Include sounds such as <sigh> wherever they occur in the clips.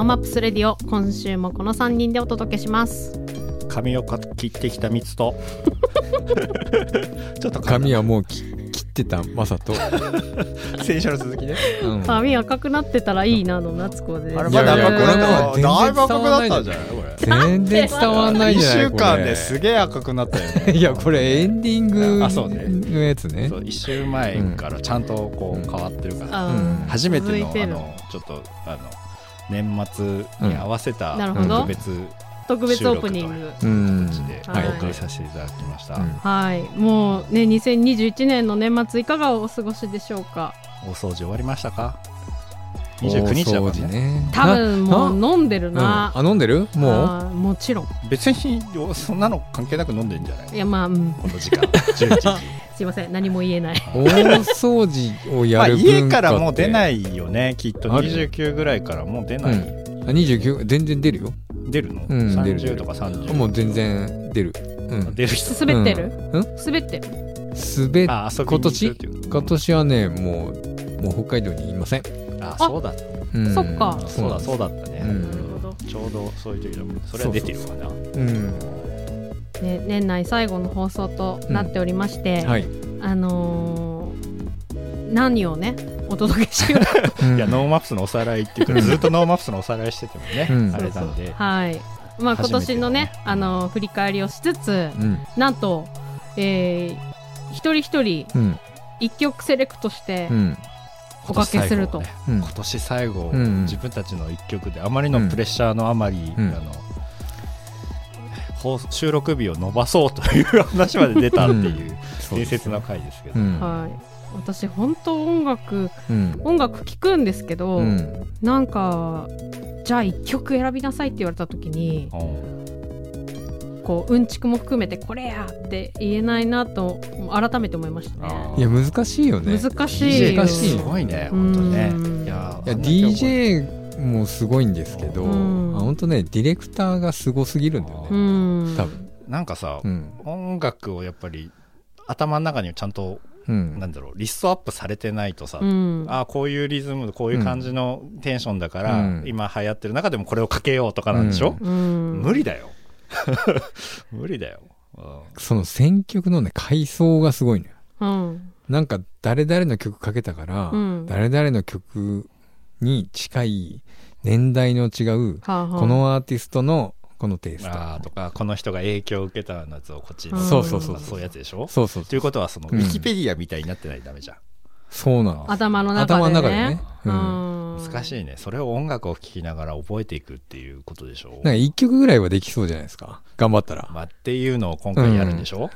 ノーマップスレディオ今週もこの3人でお届けします。髪を切ってきた蜜と。<laughs> ちょっと髪はもう切ってたまさと。<laughs> 先週の続きね、うん。髪赤くなってたらいいなの夏子であれまだ赤くなっただいぶ赤くなったんじゃない？これ全然伝わんない1じゃない週間ですげえ赤くなったよ。ねいやこれエンディングあそうね。のやつね。そう1週前からちゃんとこう変わってるから、うん。初めて続いてるの。あのちょっとあの年末に合わせた特別特別オープニング。うん形ではいお送りさせていただきました、うん。はい。もうね2021年の年末いかがお過ごしでしょうか？お掃除終わりましたか？29日だからね。ね。多分もう飲んでるな。な、うん。あ飲んでる？もう？もちろん。別にそんなの関係なく飲んでんじゃない？いやまあ、うん、この時間。<laughs> 11時。すいません何も言えない。大掃除をまやある家からもう出ないよね。きっとある。29ぐらいからもう出ない、うん。あ29全然出るよ。出るの、うん出る。出30るとか30もう全然出る。うん。出る人。滑ってる、うん。滑ってる？滑っていう。今年はねもうもう北海道にいません、あそうだった。うん。そっか。そうだそうだだったね、ちょうどそういう時だもんそれは出てるわな。うん。ね、年内最後の放送となっておりまして、はい、あのー何をねお届けしよううん。いやノーマップスのおさらいっていうかずっとノーマップスのおさらいしててもね、うん。あれなんで。はい。まあ今年のねあの振り返りをしつつうん。なんと、えー一人一人うん。一曲セレクトしてうんおかけすると、うん。今年最後、うん自分たちの一曲であまりのプレッシャーのあまり、うん。あの放収録日を伸ばそうという話まで出たっていう伝説の回ですけど、うん。はい。私本当音楽うん。音楽聴くんですけど、うん。なんかじゃあ一曲選びなさいって言われた時にうんこううんちくも含めてこれやって言えないなと改めて思いましたね。あいや難しいよね。難しい。よ難しい。すごいね本当ね。うんいやいや DJ もすごいんですけど、本当ねディレクターがすごすぎるんだようね、ん。多分。なんかさ、うん。音楽をやっぱり頭の中にちゃんとうん。なんだろうリストアップされてないとさ、うん。あこういうリズムこういう感じのテンションだから、うん。今流行ってる中でもこれをかけようとかなんでしょ、うん。無理だよ <laughs> 無理だよ、うん。その選曲のね階層がすごいのよ。うん。なんか誰々の曲かけたから、うん。誰々の曲に近い年代の違う、はあはあ。このアーティストのこのテイスト。とかこの人が影響を受けたやつをこっちにうんそうそうそう。そういうやつでしょ？そうそう。ということはその、うん。ウィキペディアみたいになってないとダメじゃんそうなの。頭の中でね。頭の中でね。うん。うん。難しいね。それを音楽を聴きながら覚えていくっていうことでしょ？なんか一曲ぐらいはできそうじゃないですか？頑張ったら、まあ、っていうのを今回やるんでしょ、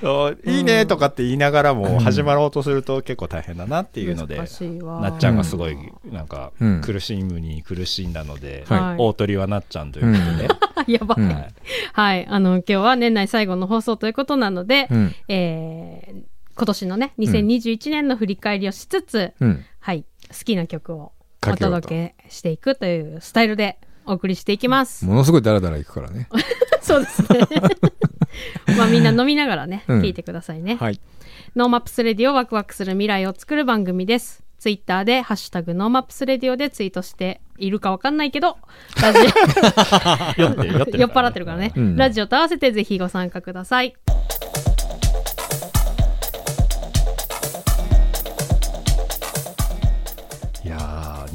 そう <laughs> いいねとかって言いながらも始まろうとすると結構大変だなっていうので、なっちゃんがすごいなんかうん。苦しむに苦しんだので、はい。大鳥はなっちゃんということで、<laughs> やばい、うんはい。はい。あの今日は年内最後の放送ということなので、うん。えー今年のね2021年の振り返りをしつつ、うんはい好きな曲をお届けしていくというスタイルでお送りしていきます。ものすごいダラダラいくからね <laughs> そうですね。<laughs> まあみんな飲みながらね、うん聞いてくださいね。はいノーマップスレディオワクワクする未来を作る番組です。ツイッターでハッシュタグノーマップスレディオでツイートしているかわかんないけど、ラジオ <laughs> 酔っ払ってるからね、うんラジオと合わせてぜひご参加ください。い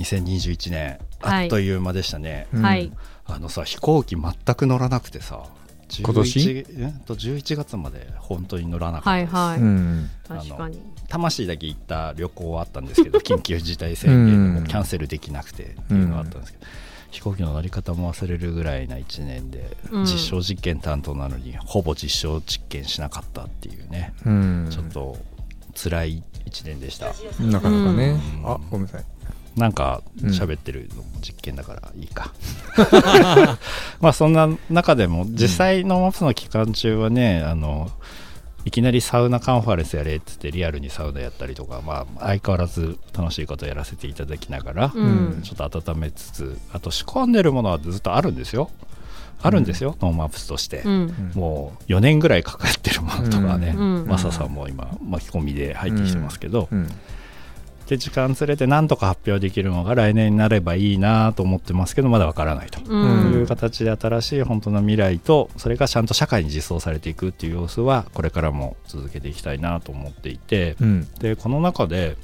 2021年はい。あっという間でしたね、うん。はい。あのさ飛行機全く乗らなくてさ今年？11えっと11月まで本当に乗らなかったです、はいはい。うん。確かに。魂だけ行った旅行はあったんですけど <laughs> 緊急事態宣言でもうキャンセルできなくてっていうのがあったんですけど、飛行機の乗り方も忘れるぐらいな1年で、うん。実証実験担当なのにほぼ実証実験しなかったっていうね、うん。ちょっと辛い1年でした。なかなかね、うん。あごめんなさいなんかうん喋ってるのも実験だからいいか、<laughs> まあそんな中でも実際ノーマップスの期間中はねあのいきなりサウナカンファレンスやれっつってリアルにサウナやったりとか、まあ、相変わらず楽しいことやらせていただきながら、うん。ちょっと温めつつあと仕込んでるものはずっとあるんですよ。あるんですよ、ノーマップスとして、うん。もう4年ぐらいかかってるものとかね、うん。マサさんも今巻き込みで入ってきてますけど、うんで時間ずれてなんとか発表できるのが来年になればいいなと思ってますけどまだわからないと。いう形で新しい本当の未来とそれがちゃんと社会に実装されていくっていう様子はこれからも続けていきたいなと思っていてうんでこの中で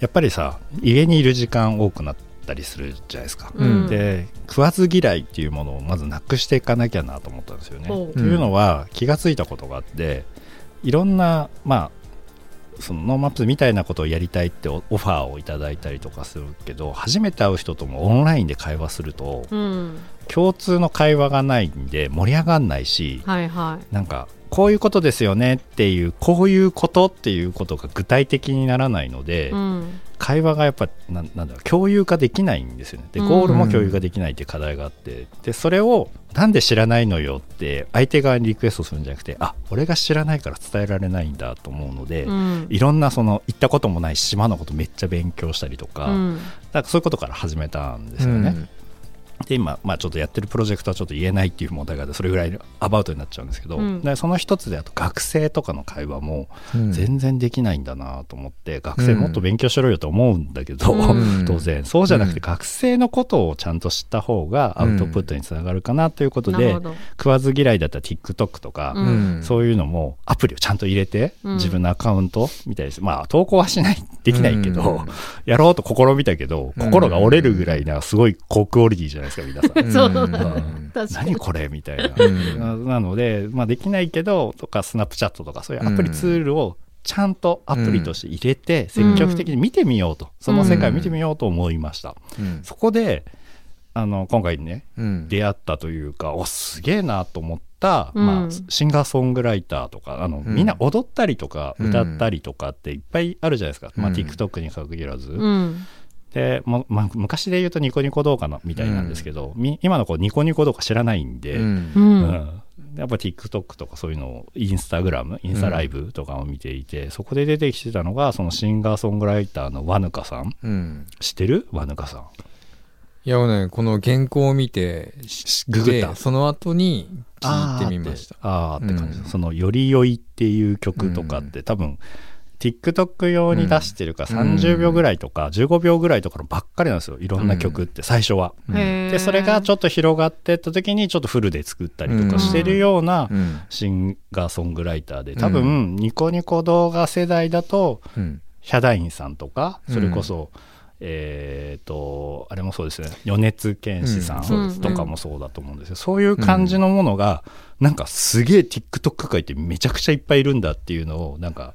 やっぱりさ家にいる時間多くなったりするじゃないですか。うんで食わず嫌いっていうものをまずなくしていかなきゃなと思ったんですよね。というのは気がついたことがあっていろんなまあそのノーマップスみたいなことをやりたいってオファーをいただいたりとかするけど初めて会う人ともオンラインで会話するとうん。共通の会話がないんで盛り上がんないしはいはい。なんかこういうことですよねっていうこういうことっていうことが具体的にならないので、うん会話がやっぱなんなんだろう共有化できないんですよね。でうん。ゴールも共有化できないっていう課題があって。でそれをなんで知らないのよって相手側にリクエストするんじゃなくてあ俺が知らないから伝えられないんだと思うので、うん。いろんなその行ったこともない島のことめっちゃ勉強したりとか,、うん。だからそういうことから始めたんですよね。で今、まあ、ちょっとやってるプロジェクトはちょっと言えないっていう問題があってそれぐらいアバウトになっちゃうんですけど、うん。でその一つであと学生とかの会話もうん。全然できないんだなと思って、学生もっと勉強しろよと思うんだけど、うん。<laughs> 当然。そうじゃなくてうん。学生のことをちゃんと知った方がアウトプットにつながるかなということで、食わず嫌いだったら TikTok とか、うん。そういうのもアプリをちゃんと入れて、うん。自分のアカウントみたいですまあ投稿はしないできないけど、うん。やろうと試みたけど心が折れるぐらいなすごい高クオリティじゃないですか皆さん。<laughs> そうだ。ん。確かに。何これみたいな。うん。なので、まあ、できないけどとかスナップチャットとかそういうアプリツールをちゃんとアプリとして入れて積極的に見てみようと、その世界を見てみようと思いました、うん。そこであの今回ねうん。出会ったというかおすげえなと思った、うん。まあ、シンガーソングライターとかあの、うん。みんな踊ったりとかうん。歌ったりとかっていっぱいあるじゃないですか、まあ、うん。TikTok に限らず、うんでも、まあ、昔で言うとニコニコ動画のみたいなんですけど、み今の子ニコニコ動画知らないんで、うん。ううん。んやっぱ TikTok とかそういうのをインスタグラムインスタライブとかを見ていて、そこで出てきてたのがそのシンガーソングライターのワヌカさん。うん。知ってる？ワヌカさん。いやねこの原稿を見て知ググった？でその後に聞いてみました。あーってあーって感じ、うん。その「よりよい」っていう曲とかって、多分 TikTok 用に出してるかうん。30秒ぐらいとか15秒ぐらいとかのばっかりなんですよいろんな曲って最初は。でそれがちょっと広がってった時にちょっとフルで作ったりとかしてるようなうん。シンガーソングライターで多分ニコニコ動画世代だとうん。ヒャダインさんとかうん。それこそ、えっ、とあれもそうですね米津玄師さうん。とかもそうだと思うんですよ、そういう感じのものが、なんかすげえ TikTok 界ってめちゃくちゃいっぱいいるんだっていうのをなんか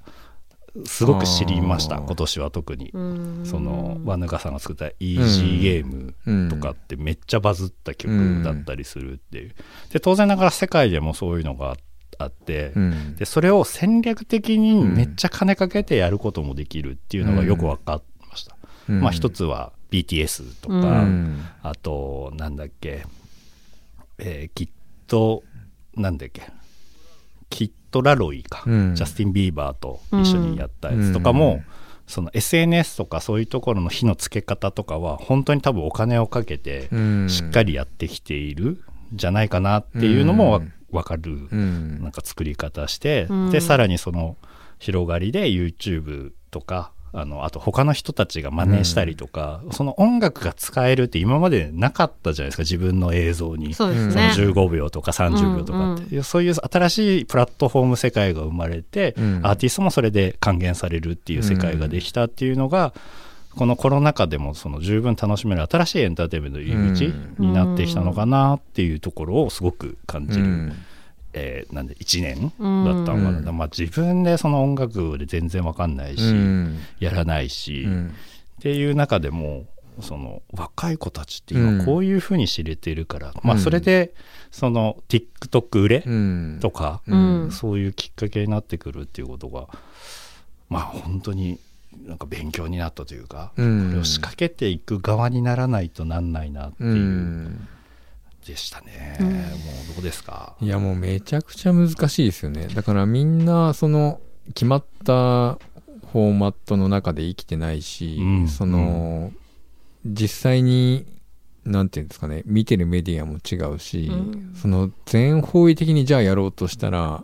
すごく知りました今年は特に。うん。そのワヌカさんが作った EG ゲームとかってめっちゃバズった曲だったりするっていう。で当然ながら世界でもそういうのがあって、うん。でそれを戦略的にめっちゃ金かけてやることもできるっていうのがよく分かりました。うん。まあ一つは BTS とか、ううん。あとなんだっけ、えーきっとなんだっけキットラロイか、うん。ジャスティン・ビーバーと一緒にやったやつとかも、うん。その SNS とかそういうところの火のつけ方とかは本当に多分お金をかけてうん。しっかりやってきているんじゃないかなっていうのも分かるうん。なんか作り方して、うん。でさらにその広がりで YouTube とかあのあと他の人たちが真似したりとか、その音楽が使えるって今までなかったじゃないですか自分の映像に。うんそうですね。その15秒とか30秒とかって、うんそういう新しいプラットフォーム世界が生まれて、うん。アーティストもそれで還元されるっていう世界ができたっていうのが、このコロナ禍でもその十分楽しめる新しいエンターテインメントの入り口になってきたのかなっていうところをすごく感じる、うんえーなんで1年だったのかな、うん。まあ、自分でその音楽で全然わかんないし、うん。やらないし、っうん。ていう中でもその若い子たちってうん今こういうふうに知れてるから、まあうんそれでその TikTok 売れうん。とか、うん。そういうきっかけになってくるっていうことがまあ本当になんか勉強になったというか、うん。これを仕掛けていく側にならないとなんないなっていううんでしたね、うん。もうどうですか？いやもうめちゃくちゃ難しいですよね。だからみんなその決まったフォーマットの中で生きてないし、うん。その、実際になんていうんですかね見てるメディアも違うし、うん。その全方位的にじゃあやろうとしたら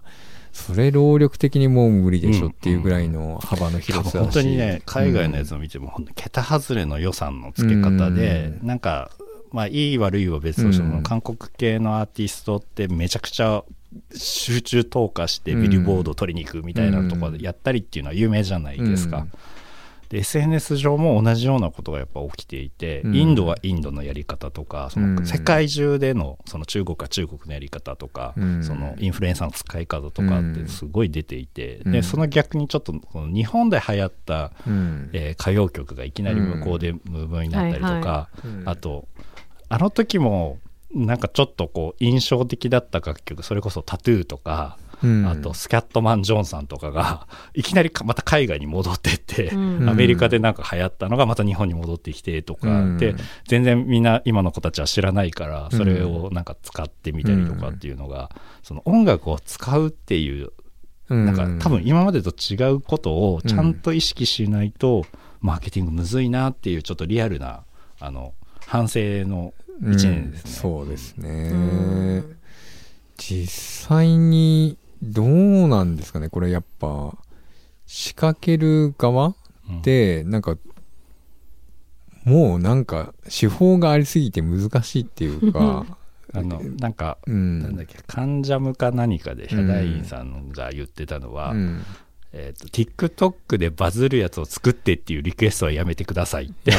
それ労力的にもう無理でしょっていうぐらいの幅の広さだし。本当にね海外のやつを見ても、ほんと桁外れの予算の付け方で、なんかまあいい悪いは別としても、うん。韓国系のアーティストってめちゃくちゃ集中投下してビルボードを取りに行くみたいなところでやったりっていうのは有名じゃないですか、うん。で SNS 上も同じようなことがやっぱ起きていて、うん。インドはインドのやり方とかそのうん。世界中でのその中国は中国のやり方とか、うん。そのインフルエンサーの使い方とかってすごい出ていて、うん。でその逆にちょっとこの日本で流行った、うん。えー歌謡曲がいきなり向こうでムーブになったりとか、うんはい。はうん。あとあの時もなんかちょっとこう印象的だった楽曲それこそタトゥーとか、うん。あとスキャットマン・ジョンさんとかが <laughs> いきなりかまた海外に戻ってって、うん。アメリカでなんか流行ったのがまた日本に戻ってきてとか、うん。で全然みんな今の子たちは知らないからそれをなんか使ってみたりとかっていうのが、その音楽を使うっていううん。なんか多分今までと違うことをちゃんと意識しないと、マーケティングむずいなっていうちょっとリアルなあの反省の1年ですね。うんそうですね、うん。実際にどうなんですかねこれやっぱ。仕掛ける側うん。でなんかもうなんか手法がありすぎて難しいっていうか。あのなんか、うん。なんだっけカンジャムか何かでヒャダインさんが言ってたのは、うんえー、と TikTok でバズるやつを作ってっていうリクエストはやめてくださいって。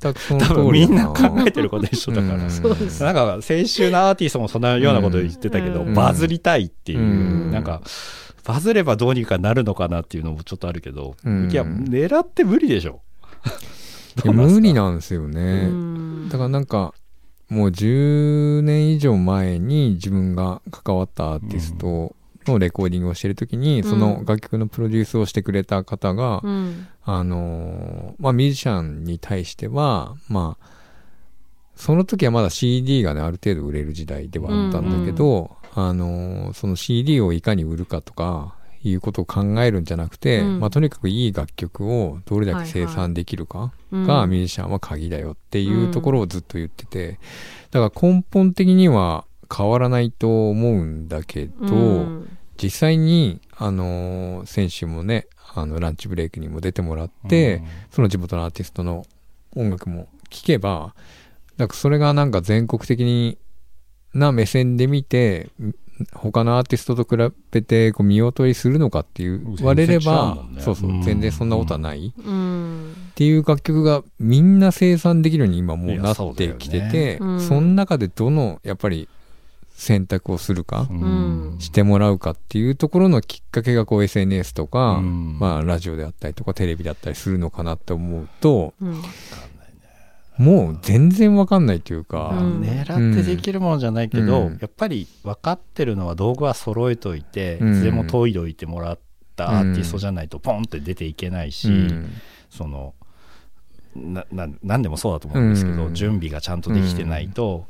全くその多通り <laughs> 分みんなだ考えてること一緒だから、うん。そうです。なんか先週のアーティストもそんなようなこと言ってたけど、うん。バズりたいっていう、うん。なんかバズればどうにかなるのかなっていうのもちょっとあるけど、うん。いや狙って無理でしょ。無理なんですよね、うん。だからなんかもう10年以上前に自分が関わったアーティストのレコーディングをしてる時に、その楽曲のプロデュースをしてくれた方が、うん。あのーまあミュージシャンに対してはまあその時はまだ CD がねある程度売れる時代ではあったんだけど、あのーその CD をいかに売るかとかいうことを考えるんじゃなくて、うん。まあ、とにかくいい楽曲をどれだけ生産できるか、うん。がミュージシャンは鍵だよっていうところをずっと言ってて、だから根本的には変わらないと思うんだけど、うん。実際に、あのー選手もね、あの、ランチブレイクにも出てもらって、その地元のアーティストの音楽も聴けば、なんかそれがなんか全国的にな目線で見て、他のアーティストと比べてこう見劣りするのかっていう言われれば、全然そうそうう、ん。全然そんなことはない。うん。っていう楽曲がみんな生産できるように今もうなってきてて、うんその中でどのやっぱり選択をするか、うん。してもらうかっていうところのきっかけがこう SNS とか、うん。まあラジオであったりとかテレビだったりするのかなって思うと、うん。もう全然わかんないというか、うん。狙ってできるものじゃないけど、うん。やっぱり分かってるのは道具は揃えといて、うん。いつでも研いでおいてもらったアーティストじゃないとポンって出ていけないし、うん。そのなな何でもそうだと思うんですけど、うん。準備がちゃんとできてないと、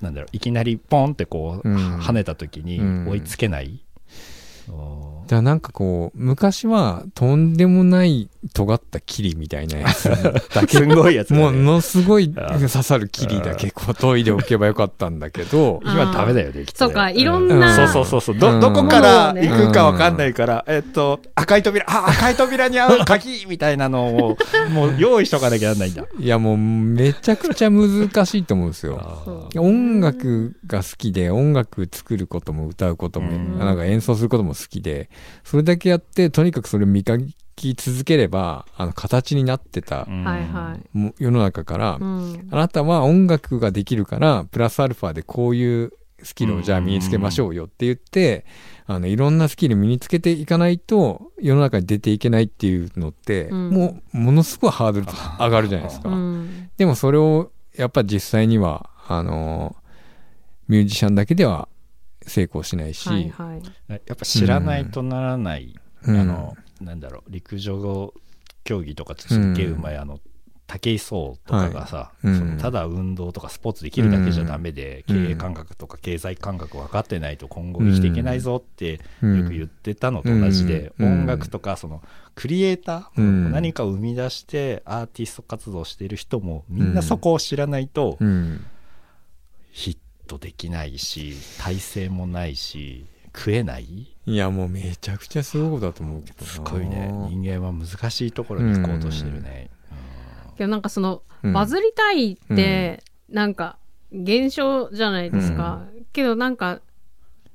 なんだろういきなりポンってこう、うん。跳ねた時にうん。追いつけない、おだからなんかこう、昔はとんでもない尖ったキリみたいなやつ。だ <laughs> けすんごいやつがね。ものすごいあ刺さるキリだけこう研いでおけばよかったんだけど、<laughs> 今ダメだよねきっとね。そうかいろんなそうそうそうそう。ど,、うんどこから行くかわかんないから、えっと赤い扉あ赤い扉に合う鍵みたいなのを <laughs> もう用意しとかなきゃなんないんだ。いやもうめちゃくちゃ難しいと思うんですよ。そう音楽が好きで音楽作ることも歌うことも、うん。なんか演奏することも好きでそれだけやってとにかくそれを磨き続ければあの形になってたうん。はいはい。も世の中から、うん。あなたは音楽ができるからプラスアルファでこういうスキルをじゃあ身につけましょうよって言って、あのいろんなスキル身につけていかないと世の中に出ていけないっていうのって、うん。もうものすごいハードル上がるじゃないですか。うん。でもそれをやっぱ実際にはあのミュージシャンだけでは成功しないし、はいはい。やっぱ知らないとならない、うん。あのなんだろう陸上競技とかすっげえうまい、あの武井壮とかがさ、はい。うん。そのただ運動とかスポーツできるだけじゃダメで、うん。経営感覚とか経済感覚分かってないと今後生きていけないぞってようん。く言ってたのと同じで、うん。音楽とかそのクリエイター、うん。何かを生み出してアーティスト活動している人もみんなそこを知らないとうん。ヒットできないし体制もないし食えない？いやもうめちゃくちゃすごいことだと思うけどな。すごいね。人間は難しいところに行こうとしてるね、けどなんかその、うん。バズりたいって、なんか現象じゃないですか、けどなんか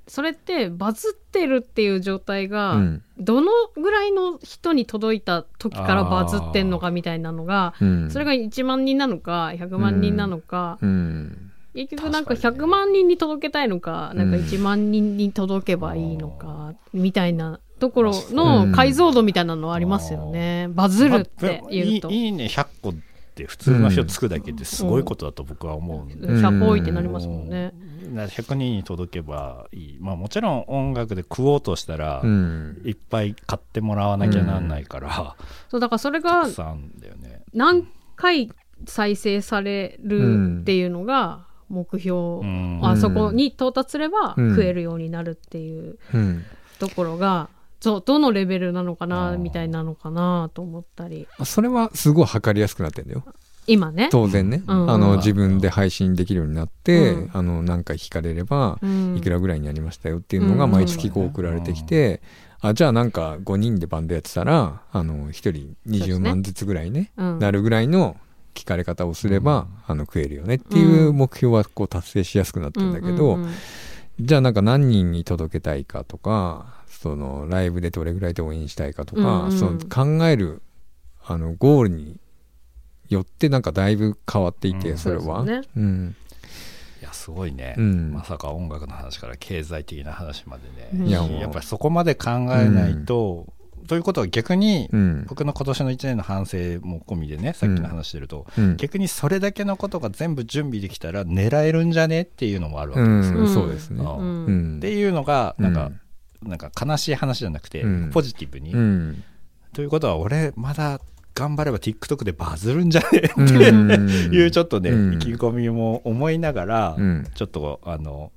それってバズってるっていう状態が、うん。どのぐらいの人に届いた時からバズってんのかみたいなのがうん。それが1万人なのか100万人なのか、うん結局なんか確かにね。100万人に届けたいのか、なんかうん1万人に届けばいいのか、みたいなところうのん解像度みたいなのありますよね。バズるって言うと。まあいいいいね100個って普通の人つくだけですごいことだと僕は思うんで、うん。100多いってなりますもんね。だから100人に届けばいい。まあもちろん音楽で食おうとしたら、うん。いっぱい買ってもらわなきゃなんないから、そうだからそれたが何回再生されるっていうのが目標、うん。あそこに到達すればうん。食えるようになるっていううん。ところが、そうどのレベルなのかなうんみたいなのかなと思ったり。それはすごい測りやすくなってんだよ。今ね。当然ね、うん。あの自分で配信できるようになって、うん。あの何回聞かれればうん。いくらぐらいになりましたよっていうのがうん。毎月こう送られてきて、あじゃあなんか5人でバンドやってたらあの1人20万ずつぐらいねうん。なるぐらいの聞かれ方をすれば、あの食えるよねっていう目標はこう達成しやすくなってるんだけど、じゃあなんか何人に届けたいかとかそのライブでどれぐらいで応援したいかとか、うんうん。その考えるあのゴールによってなんかだいぶ変わっていて、うん。それは。そうですよね。うん。いやすごいね、うん。まさか音楽の話から経済的な話までうん。ね、いやもう。やっぱりそこまで考えないと、ということは逆に、うん。僕の今年の1年の反省も込みでねさっきの話してると、うん。逆にそれだけのことが全部準備できたら狙えるんじゃねっていうのもあるわうけですよ。んうん。そうですね。っていうのがなんか、うん。なんか悲しい話じゃなくて、うん。ポジティブに、うん。ということは俺まだ頑張れば TikTok でバズるんじゃねえってうん。いうちょっとね、うん。意気込みも思いながら、うん。ちょっとあの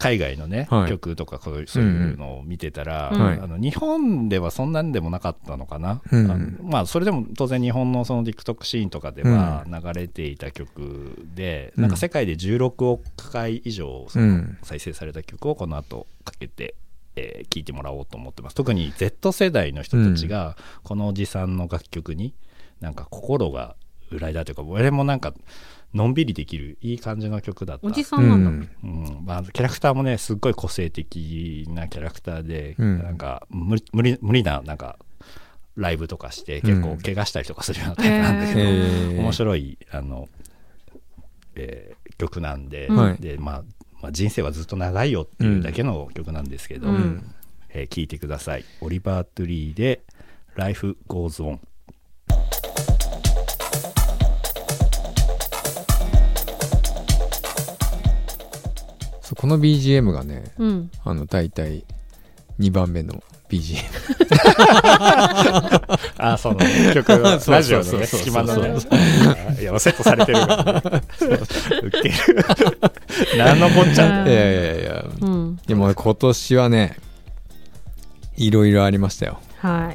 海外のね、はい。曲とかそういうのを見てたら、うんはい。あの日本ではそんなんでもなかったのかな、うんあのまあそれでも当然日本のその TikTok シーンとかでは流れていた曲で、うん。なんか世界で16億回以上そのうん。再生された曲をこの後かけて、えー聴いてもらおうと思ってます。特に Z 世代の人たちがこのおじさんの楽曲になんか心が揺らいだというか俺もなんかのんびりできるいい感じの曲だった。おじさうんなんだ。ん。うん。まあ、キャラクターもねすっごい個性的なキャラクターで、うん。なんか無理無理無理ななんかライブとかして結構怪我したりとかするようなタイプなんだけど、へー。面白いあの、えー曲なんで,、はい。でまあまあ、人生はずっと長いよっていうだけの曲なんですけど、うん。えー聞いてください。オリバー・トゥリーで「Life Goes On」そうこの BGM がねうん。あの大体2番目の BGM <laughs> あその曲ラジオの隙間のね。セットされてるから、ね、<laughs> ウケる。何のこっちゃうんいやいやいや。うん。でも今年はねいろいろありましたよ。は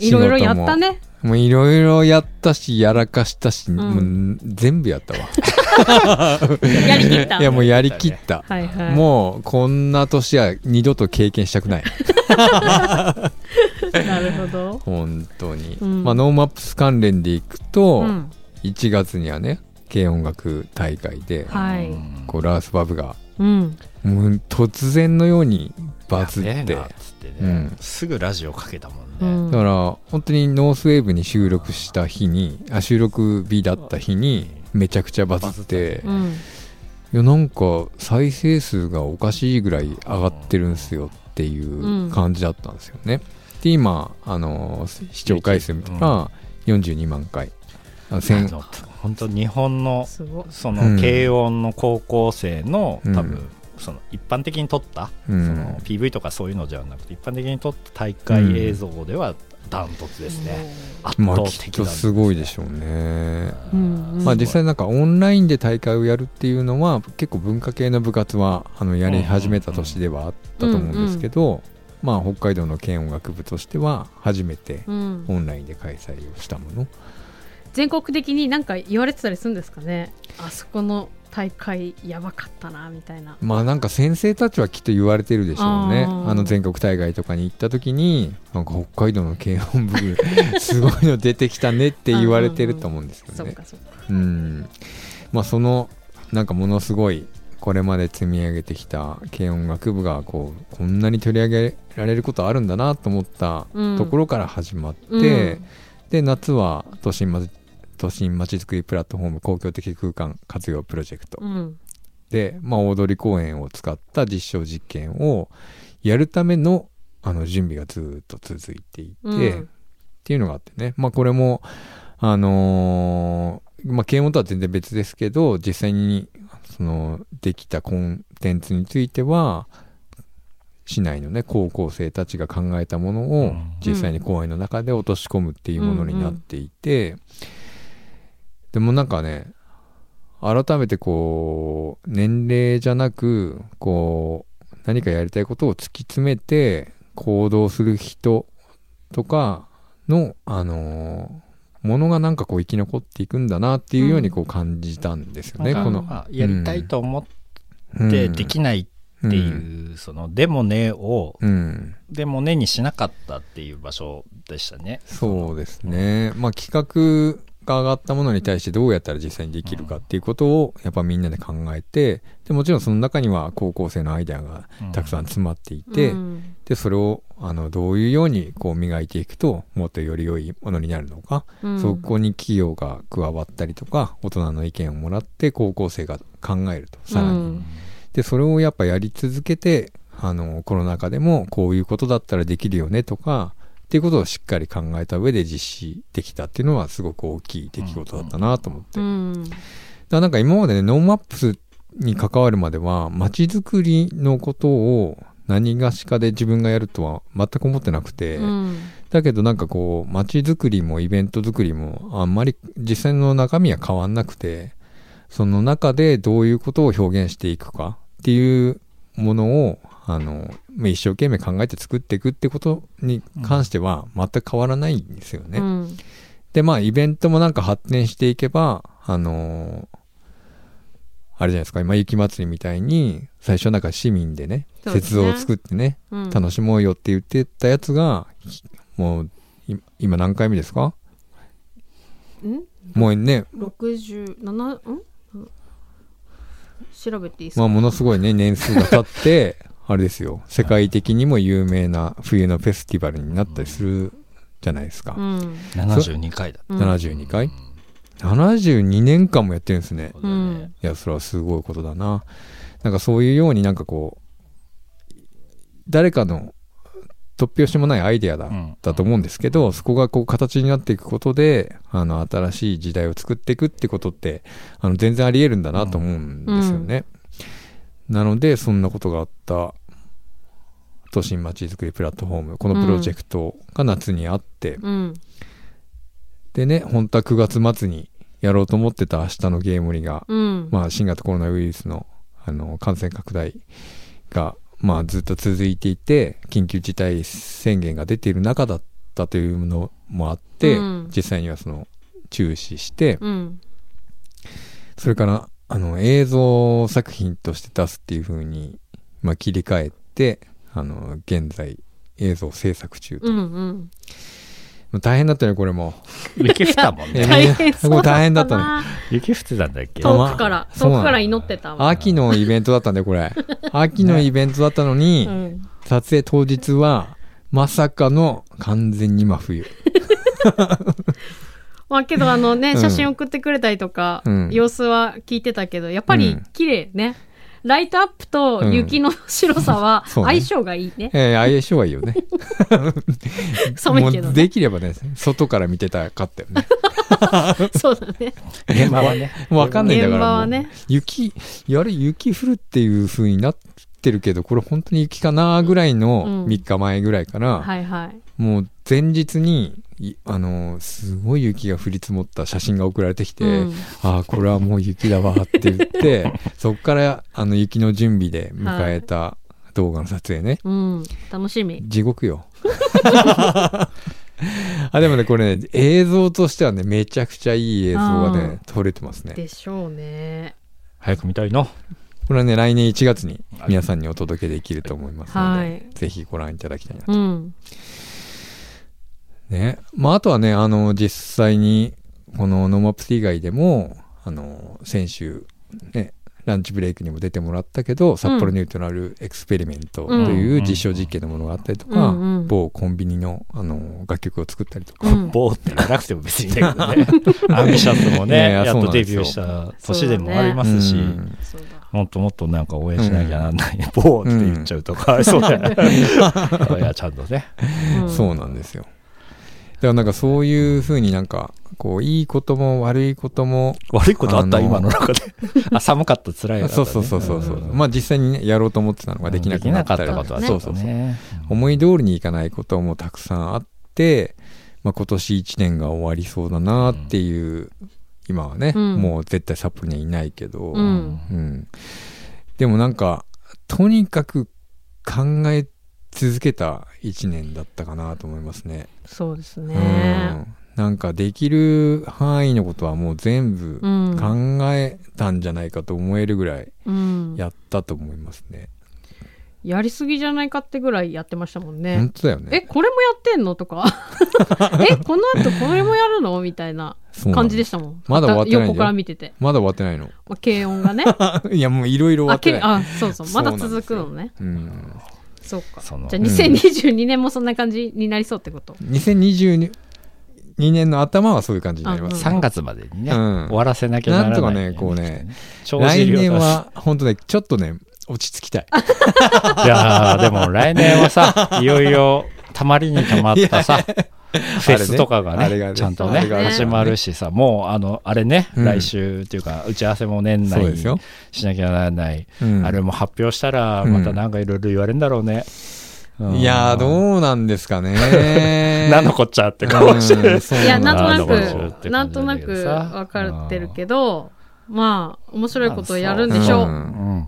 い。いろいろやったね。もういろいろやったしやらかしたし、ん。もう全部やったわ <laughs> やりきった。いやもうやりきった、はいはい。もうこんな年は二度と経験したくない <laughs> なるほど。本当に、うんまあノーマップス関連でいくと、うん。1月にはね軽音楽大会で、はい。こうラウスバブがうん。もう突然のようにバズってね、うんすぐラジオかけたもんうね、んだから本当にノースウェーブに収録した日にあ収録日だった日にめちゃくちゃバズってうん。いやなんか再生数がおかしいぐらい上がってるんすよっていう感じだったんですよね。で今あの視聴回数見たら42万回。ああ千の本当日本の。そうんの軽音の高校生の、うん多分その一般的に撮った、うんその PV とかそういうのじゃなくて一般的に撮った大会映像ではダントツですね、圧まあ倒きっとすごいでしょうね。うん。うんまあ実際なんかオンラインで大会をやるっていうのは結構文化系の部活はあのやり始めた年ではあったと思うんですけど、まあ北海道の軽音楽部としては初めてうん。オンラインで開催をしたもの全国的になんか言われてたりするんですかね？あそこの大会やばかったなみたいな。まあなんか先生たちはきっと言われてるでしょうね。あの全国大会とかに行った時になんか北海道の軽音部すごいの出てきたねって言われてると思うんですよね。そうん。まあそのなんかものすごいこれまで積み上げてきた軽音楽部がこうこんなに取り上げられることあるんだなと思ったうんところから始まって、うん。で夏は都心ま都心まちづくりプラットフォーム公共的空間活用プロジェクト。うん。で、まあ、大通公園を使った実証実験をやるためのあの準備がずっと続いていて、うん。っていうのがあってね、まあ、これも、あのーまあ、啓蒙とは全然別ですけど実際にそのできたコンテンツについては市内のね高校生たちが考えたものをうん。実際に公園の中で落とし込むっていうものになっていて、でもなんかね改めてこう年齢じゃなくこう何かやりたいことを突き詰めて行動する人とかのあのーものがなんかこう生き残っていくんだなっていうようにこう感じたんですよね、なんかこの。まあやりたいと思っうんてできないっていう、そのでもねをうん、でもねにしなかったっていう場所でしたね。そうですね。まあ企画が上がったものに対してどうやったら実際にできるかっていうことをやっぱみんなで考えて、でもちろんその中には高校生のアイデアがたくさん詰まっていて、うん。で、それをあのどういうようにこう磨いていくともっとより良いものになるのか、うん。そこに企業が加わったりとか、大人の意見をもらって高校生が考えると、さらに。うん。で、それをやっぱやり続けて、あの、コロナ禍でもこういうことだったらできるよねとか、っていうことをしっかり考えた上で実施できたっていうのはすごく大きい出来事だったなと思って。うだかんらなんか今までね、ノーマップスに関わるまでは、街づくりのことを何がしかで自分がやるとは全く思ってなくて、うん。だけどなんかこう、街づくりもイベントづくりもあんまり実際の中身は変わんなくて、その中でどういうことを表現していくかっていうものを、あの、まあ一生懸命考えて作っていくってことに関しては全く変わらないんですよね。うん。で、まあイベントもなんか発展していけば、あのあれじゃないですか、今雪祭りみたいに、最初なんか市民でね、雪像を作ってね、うん。楽しもうよって言ってたやつが、もう、い今何回目ですか？ん？もうね、67ん。調べていいですか、まあ、ものすごいね、年数が経って、<laughs> あれですよ、世界的にも有名な冬のフェスティバルになったりするじゃないですか。うん72回だっうん72回 ?72 年間もやってるんですね。た。うんいや、それはすごいことだな。なんかそういうようになんかこう、誰かの突拍子もないアイデアだ,、うんだと思うんですけど、そこがこう形になっていくことで、あの、新しい時代を作っていくってことって、あの、全然あり得るんだなと思うんですよね。なので、そんなことがあった、都心まちづくりプラットフォーム、このプロジェクトが夏にあって、うん。でね、本当は9月末にやろうと思ってた明日のゲームリが、うん。まあ、新型コロナウイルスのあの感染拡大が、まあ、ずっと続いていて緊急事態宣言が出ている中だったというのもあって、うん。実際にはその中止して、うん。それからあの映像作品として出すっていう風に、まあ、切り替えてあの現在映像制作中と、うんうん。まあ大変だったねこれも。雪降ったもんえね。大変そうだったな。大変だったね。雪降ってたんだっけ？遠くから遠くから祈ってたわ。秋のイベントだったんでこれ。<laughs> 秋のイベントだったのに、うん撮影当日は、まさかの完全に真冬。<laughs> まあけどあのね、うん。写真送ってくれたりとか、うん。様子は聞いてたけど、やっぱりうん。綺麗ね。ライトアップと雪の白さは <laughs> 相性がいいね。えー、相性はいいよね。も <laughs> う寒いけどね。できればね、外から見てたかったよね。<laughs> そうだね。現場はね。わかんないんだから。現場はね雪、やれ雪降るっていう風になってるけど、これ本当に雪かなぐらいのうん3日前ぐらいから、はいはい。もう前日に、いあのーすごい雪が降り積もった写真が送られてきて、うんああ、これはもう雪だわって言って、<laughs> そっからあの雪の準備で迎えた動画の撮影ね。うん。楽しみ。地獄よ。<laughs> <laughs> あ、でもね、これね、映像としてはね、めちゃくちゃいい映像がね、撮れてますね。でしょうね。早く見たいの。これはね、来年1月に皆さんにお届けできると思いますので、はいぜひご覧いただきたいなと。うん。ね。まあ、あとはね、あの、実際に、このノーマップス以外でも、あの、先週、ね、ランチブレイクにも出てもらったけど、札幌ニュートラルエクスペリメントという実証実験のものがあったりとか、うんうん某コンビニの、あの、楽曲を作ったりとか、うんボーって言わなくても別にいいんだけどね。<laughs> アンビシャスもいね、やっとデビューした年でもありますし、うんそうだ。もっともっとなんか応援しなきゃなんない。ボーって言っちゃうとか、そうだよね。いや、ちゃんとね。んそうなんですよ。だからなんかそういうふうになんか、こう、いいことも悪いことも、悪いことあった？あの今の中で。<laughs> あ、寒かった、辛い、そうそうそうそう。そう、ん。まあ実際にね、やろうと思ってたのができなくなったりできなかったことはそうそうそう。ね。思い通りにいかないこともたくさんあって、まあ今年1年が終わりそうだなっていう、今はね、うん。もう絶対札幌にはいないけど、うん。うん。でもなんか、とにかく考え続けた1年だったかなと思いますね。そうですうね。んなんかできる範囲のことはもう全部うん。考えたんじゃないかと思えるぐらいうん。やったと思いますね。やりすぎじゃないかってぐらいやってましたもん本ね。当だよえ、ね。これもやってんの？とか。<laughs> <laughs> え、この後これもやるの？みたいな感じでしたもん。まだ終わってない横から見てて。まだ終わってないの。まあ、軽音がね。<laughs> いやもういろいろ終わあ、ってない。けあ、そうそう。まだ続くのね。うん。そうか。そのじゃあ2022年もそんな感じになりそうってこと？2022年の頭はそういう感じになります。うん3月までにね、うん終わらせなきゃならない。なんとかねこうね、来年は本当ね、ちょっとね、落ち着きたい。<laughs> いやーでも来年はさ、いよいよ、たまりにたまったさ、<laughs> フェスとかがね、あれがねちゃんとね、始まるしさ、もう、あの、あれね、うん来週っていうか、打ち合わせも年内に。しなきゃならない。うんあれも発表したら、うんまたなんかいろいろ言われるんだろうね。うんいやー、どうなんですかね。<laughs> 何のこっちゃって顔してる。いや、なんとなく、なんとなく分かってるけど、まあ、面白いことをやるんでしょう。そうなん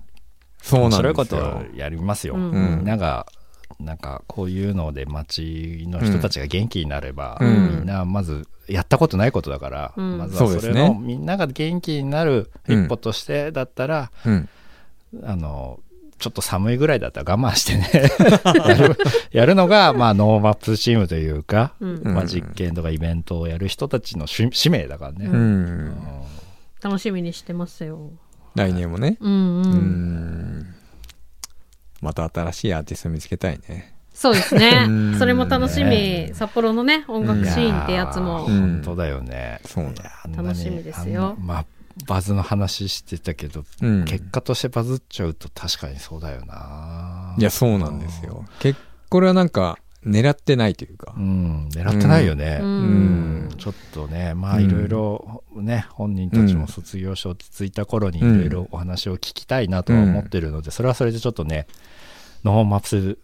ですよ。面白いことをやりますよ。うんうんみんなんかこういうので街の人たちが元気になれば、うんみんなまずやったことないことだから、うんまずはそれのみんなが元気になる一歩としてだったら、うん。あのちょっと寒いぐらいだったら我慢してね <laughs> やるやるのが、まあ、ノーマップチームというか、うんうんまあ、実験とかイベントをやる人たちの使使命だからね。ううん。楽しみにしてますよ。来年もね。うんう。うんん。また新しいアーティスト見つけたいね。そうですねうん。それも楽しねみ。札幌のね、音楽シーンってやつも本当だよね。そうなんだいやあんなに楽しみですよまあ、バズの話してたけど、うん。結果としてバズっちゃうと確かにそうだよな。いや、そうなんですよ。結これはなんか、狙ってないというか。う。ん、狙ってないよね。ううん。ん。ちょっとね、まあうん。いろいろね、本人たちも卒業して落ち着いた頃にいろいろお話を聞きたいなとは思ってるので、それはそれでちょっとね、ノーマップス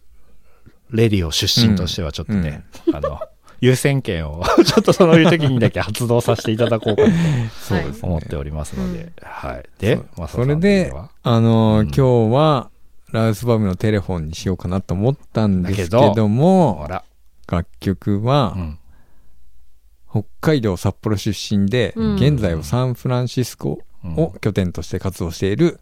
レディオ出身としてはちょっとね、あの、優先権を <laughs> ちょっとそういう時にだけ発動させていただこうかなそうですね。と思っておりますので、うん。はい。でそう、マサそれでは、あのーうん。今日は、ラウスバブのテレフォンにしようかなと思ったんですけども、ら、楽曲はう、ん。北海道札幌出身で、うん。現在はサンフランシスコを拠点として活動している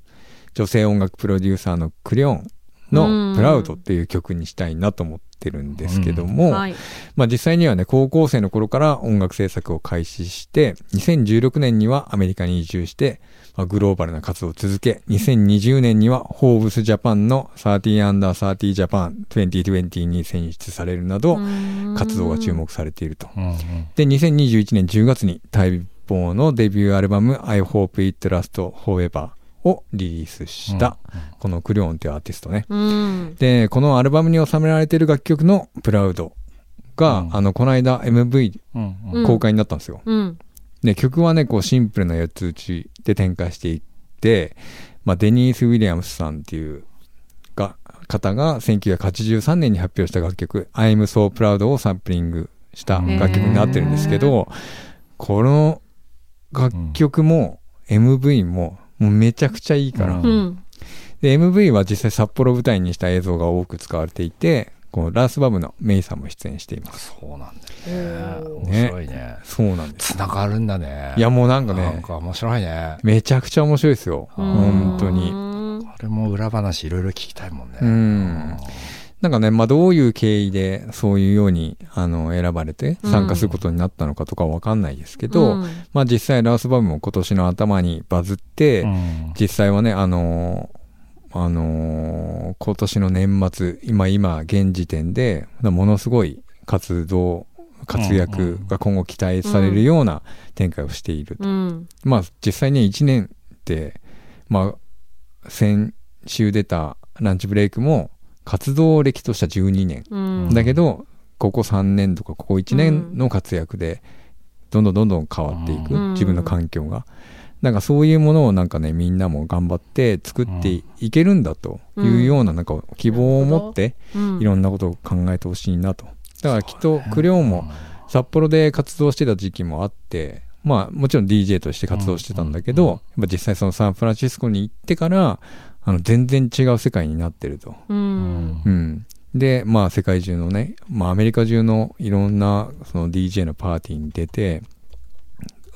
女性音楽プロデューサーのクレオンうん。のプラウドっていう曲にしたいなと思ってるんですけども、はい。まあ実際にはね、高校生の頃から音楽制作を開始して、2016年にはアメリカに移住して、まあ、グローバルな活動を続け、2020年にはホーブスジャパンの30 under 30ジャパン2020に選出されるなど、活動が注目されていると。うんうんで、2021年10月に待望のデビューアルバム I Hope It Lasts Forever をリリースした、このクリオンというアーティストね。うん。で、このアルバムに収められている楽曲のプラウドが、うんあの、この間 MV 公開になったんですよ。うん。で、曲はね、こうシンプルな4つ打ちで展開していって、まあ、デニース・ウィリアムスさんっていうが方が1983年に発表した楽曲 I'm So Proud をサンプリングした楽曲になってるんですけど、この楽曲も MV ももうめちゃくちゃいいから、うん MV は実際札幌を舞台にした映像が多く使われていて、こうラースバブのメイさんも出演していますそうなんだよおね。ね面白いね。そうなんですつながるんだね。いやもうなんかねなんか面白いね。めちゃくちゃ面白いですようん本当にに。これも裏話いろいろ聞きたいもんね。うんなんかね、まあ、どういう経緯でそういうようにあの選ばれて参加することになったのかとかわかんないですけど、うんまあ実際ラースバブも今年の頭にバズって、うん実際はね、あのーあのー今年の年末、今今現時点で、ものすごい活動、活躍が今後期待されるような展開をしていると。うん。まあ実際ね、1年って、まあ先週出たランチブレイクも活動歴としては12年。うん。だけど、ここ3年とかここ1年の活躍で、どんどんどんどん変わっていく、うん自分の環境が。なんかそういうものをなんかね、みんなも頑張って作っていけるんだというようななんか希望を持って、うんいろんなことを考えてほしいなと。だからきっとクレオンも札幌で活動してた時期もあって、まあもちろん DJ として活動してたんだけど、やっぱ実際そのサンフランシスコに行ってから、あの全然違う世界になってると。うん。うん。で、まあ世界中のね、まあアメリカ中のいろんなその DJ のパーティーに出て、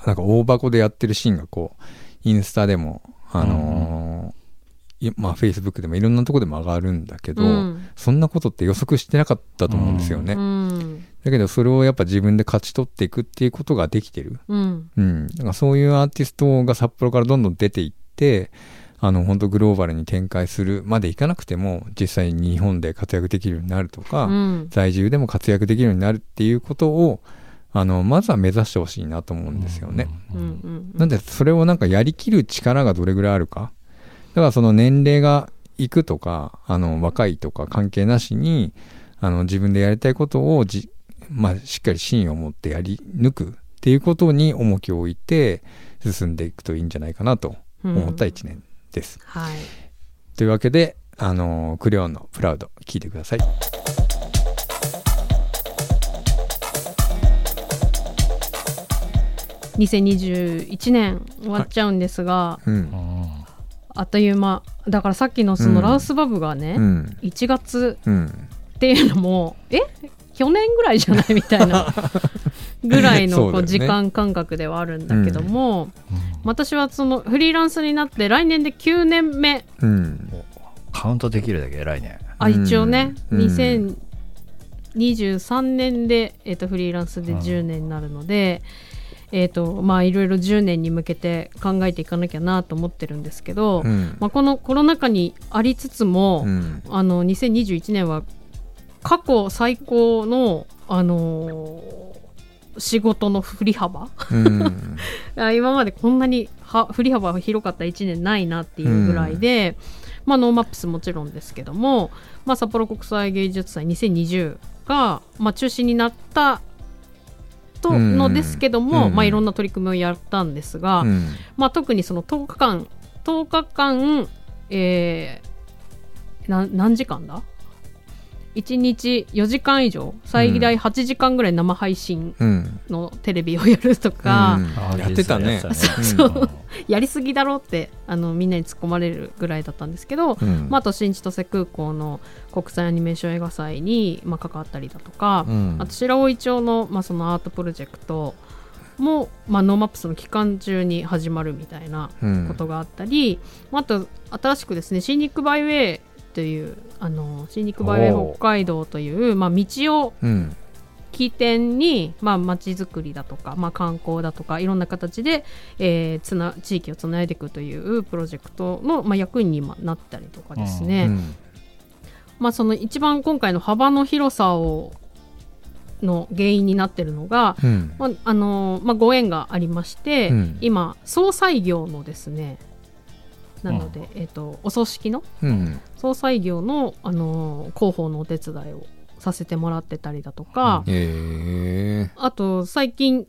なんか大箱でやってるシーンがこう、インスタでも、あのーいまあ Facebook でもいろんなとこでも上がるんだけど、うんそんなことって予測してなかったと思うんですよね。うん。だけどそれをやっぱ自分で勝ち取っていくっていうことができてる。うん。うん。だからそういうアーティストが札幌からどんどん出ていって、あの、本当グローバルに展開するまでいかなくても、実際に日本で活躍できるようになるとか、うん。在住でも活躍できるようになるっていうことを、あの、まずは目指してほしいなと思うんですよね。なんで、それをなんかやりきる力がどれぐらいあるか。だからその年齢がいくとか、あの、若いとか関係なしに、あの、自分でやりたいことをじ、まあ、しっかり芯を持ってやり抜くっていうことに重きを置いて進んでいくといいんじゃないかなと思った一年です。はい。というわけで、あの、クレヨンのプラウド聞いてください。2021年終わっちゃうんですが、う。うんんあっという間だからさっきのそのラウスバブがね、うん。1月うん。っていうのもえ？去年ぐらいじゃないみたいなぐらいのこう時間感覚ではあるんだけども、私はそのフリーランスになって来年で9年目うん。カウントできるだけ偉いね。あ一応ね、うん2023年で、えっとフリーランスで10年になるので、えっとまあいろいろ10年に向けて考えていかなきゃなと思ってるんですけど、うん。まあ、このコロナ禍にありつつも、うん。あの2021年は過去最高の、あのー仕事の振り幅？うん。<laughs> あ今までこんなには振り幅が広かった1年ないなっていうぐらいで、まあ、 NoMaps もちろんですけども、まあ、札幌国際芸術祭2020が、まあ、中止になったとうんのですけども、うん。まあ、いろんな取り組みをやったんですが、うん。まあ、特にその10日間10日間、えーな何時間だ？1日4時間以上？最大8時間ぐらい生配信うん。のテレビをやるとか、うん。やってたね。やってそうたねやりすぎだろうってあのみんなに突っ込まれるぐらいだったんですけど、うん。まあ、あと新千歳空港の国際アニメーション映画祭に、まあ、関わったりだとか、うん。あと白老町の,、まあそのアートプロジェクトも、まあ、 NoMaps の期間中に始まるみたいなうん。ことがあったり、あと新しくですね新肉バイウェイというあの新肉バイウェイ北海道という、まあ、道をうん。起点に、まあ、街づくりだとか、まあ、観光だとかいろんな形で、えーつな地域をつないでいくというプロジェクトの、まあ、役員に今なったりとかですね、うんまあ、その一番今回の幅の広さをの原因になってるのが、うん。まああのまあ、ご縁がありまして、うん今総裁業のですねなので、えっとお葬式のうん。総裁業の、あの広報のお手伝いをさせてもらってたりだとか、ええ。あと最近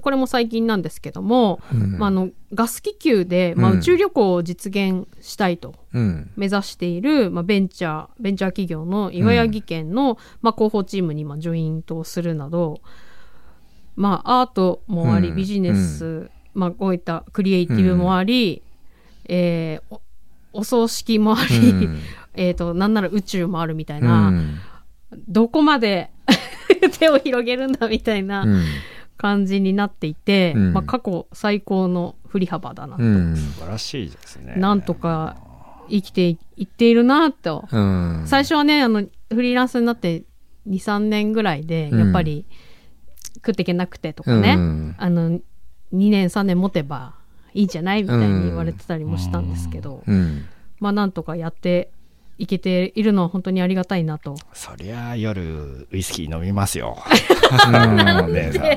これも最近なんですけども、うんまあ、あのガス気球で、まあ、うん宇宙旅行を実現したいとうん。目指している、まあ、ベンチャーベンチャー企業の岩谷技研の、まあ、広報チームに今ジョイントをするなど、まあ、アートもあり、うんビジネス、まあ、こういったクリエイティブもあり、えーおお葬式もあり、うん。えーとなんなら宇宙もあるみたいうん。な、どこまで <laughs> 手を広げるんだみたいなうん。感じになっていて、うん。まあ、過去最高の振り幅だなと、うん。素晴らしいですね。なんとか生きていっているなと、うん。最初はねあのフリーランスになって23年ぐらいでうん。やっぱり食っていけなくてとかね、うん。あの2年3年持てばいいんじゃない？みたいに言われてたりもしたんですけど、うん。まあなんとかやっていけているのは本当にありがたいなと。そりゃあ夜ウイスキー飲みますよ。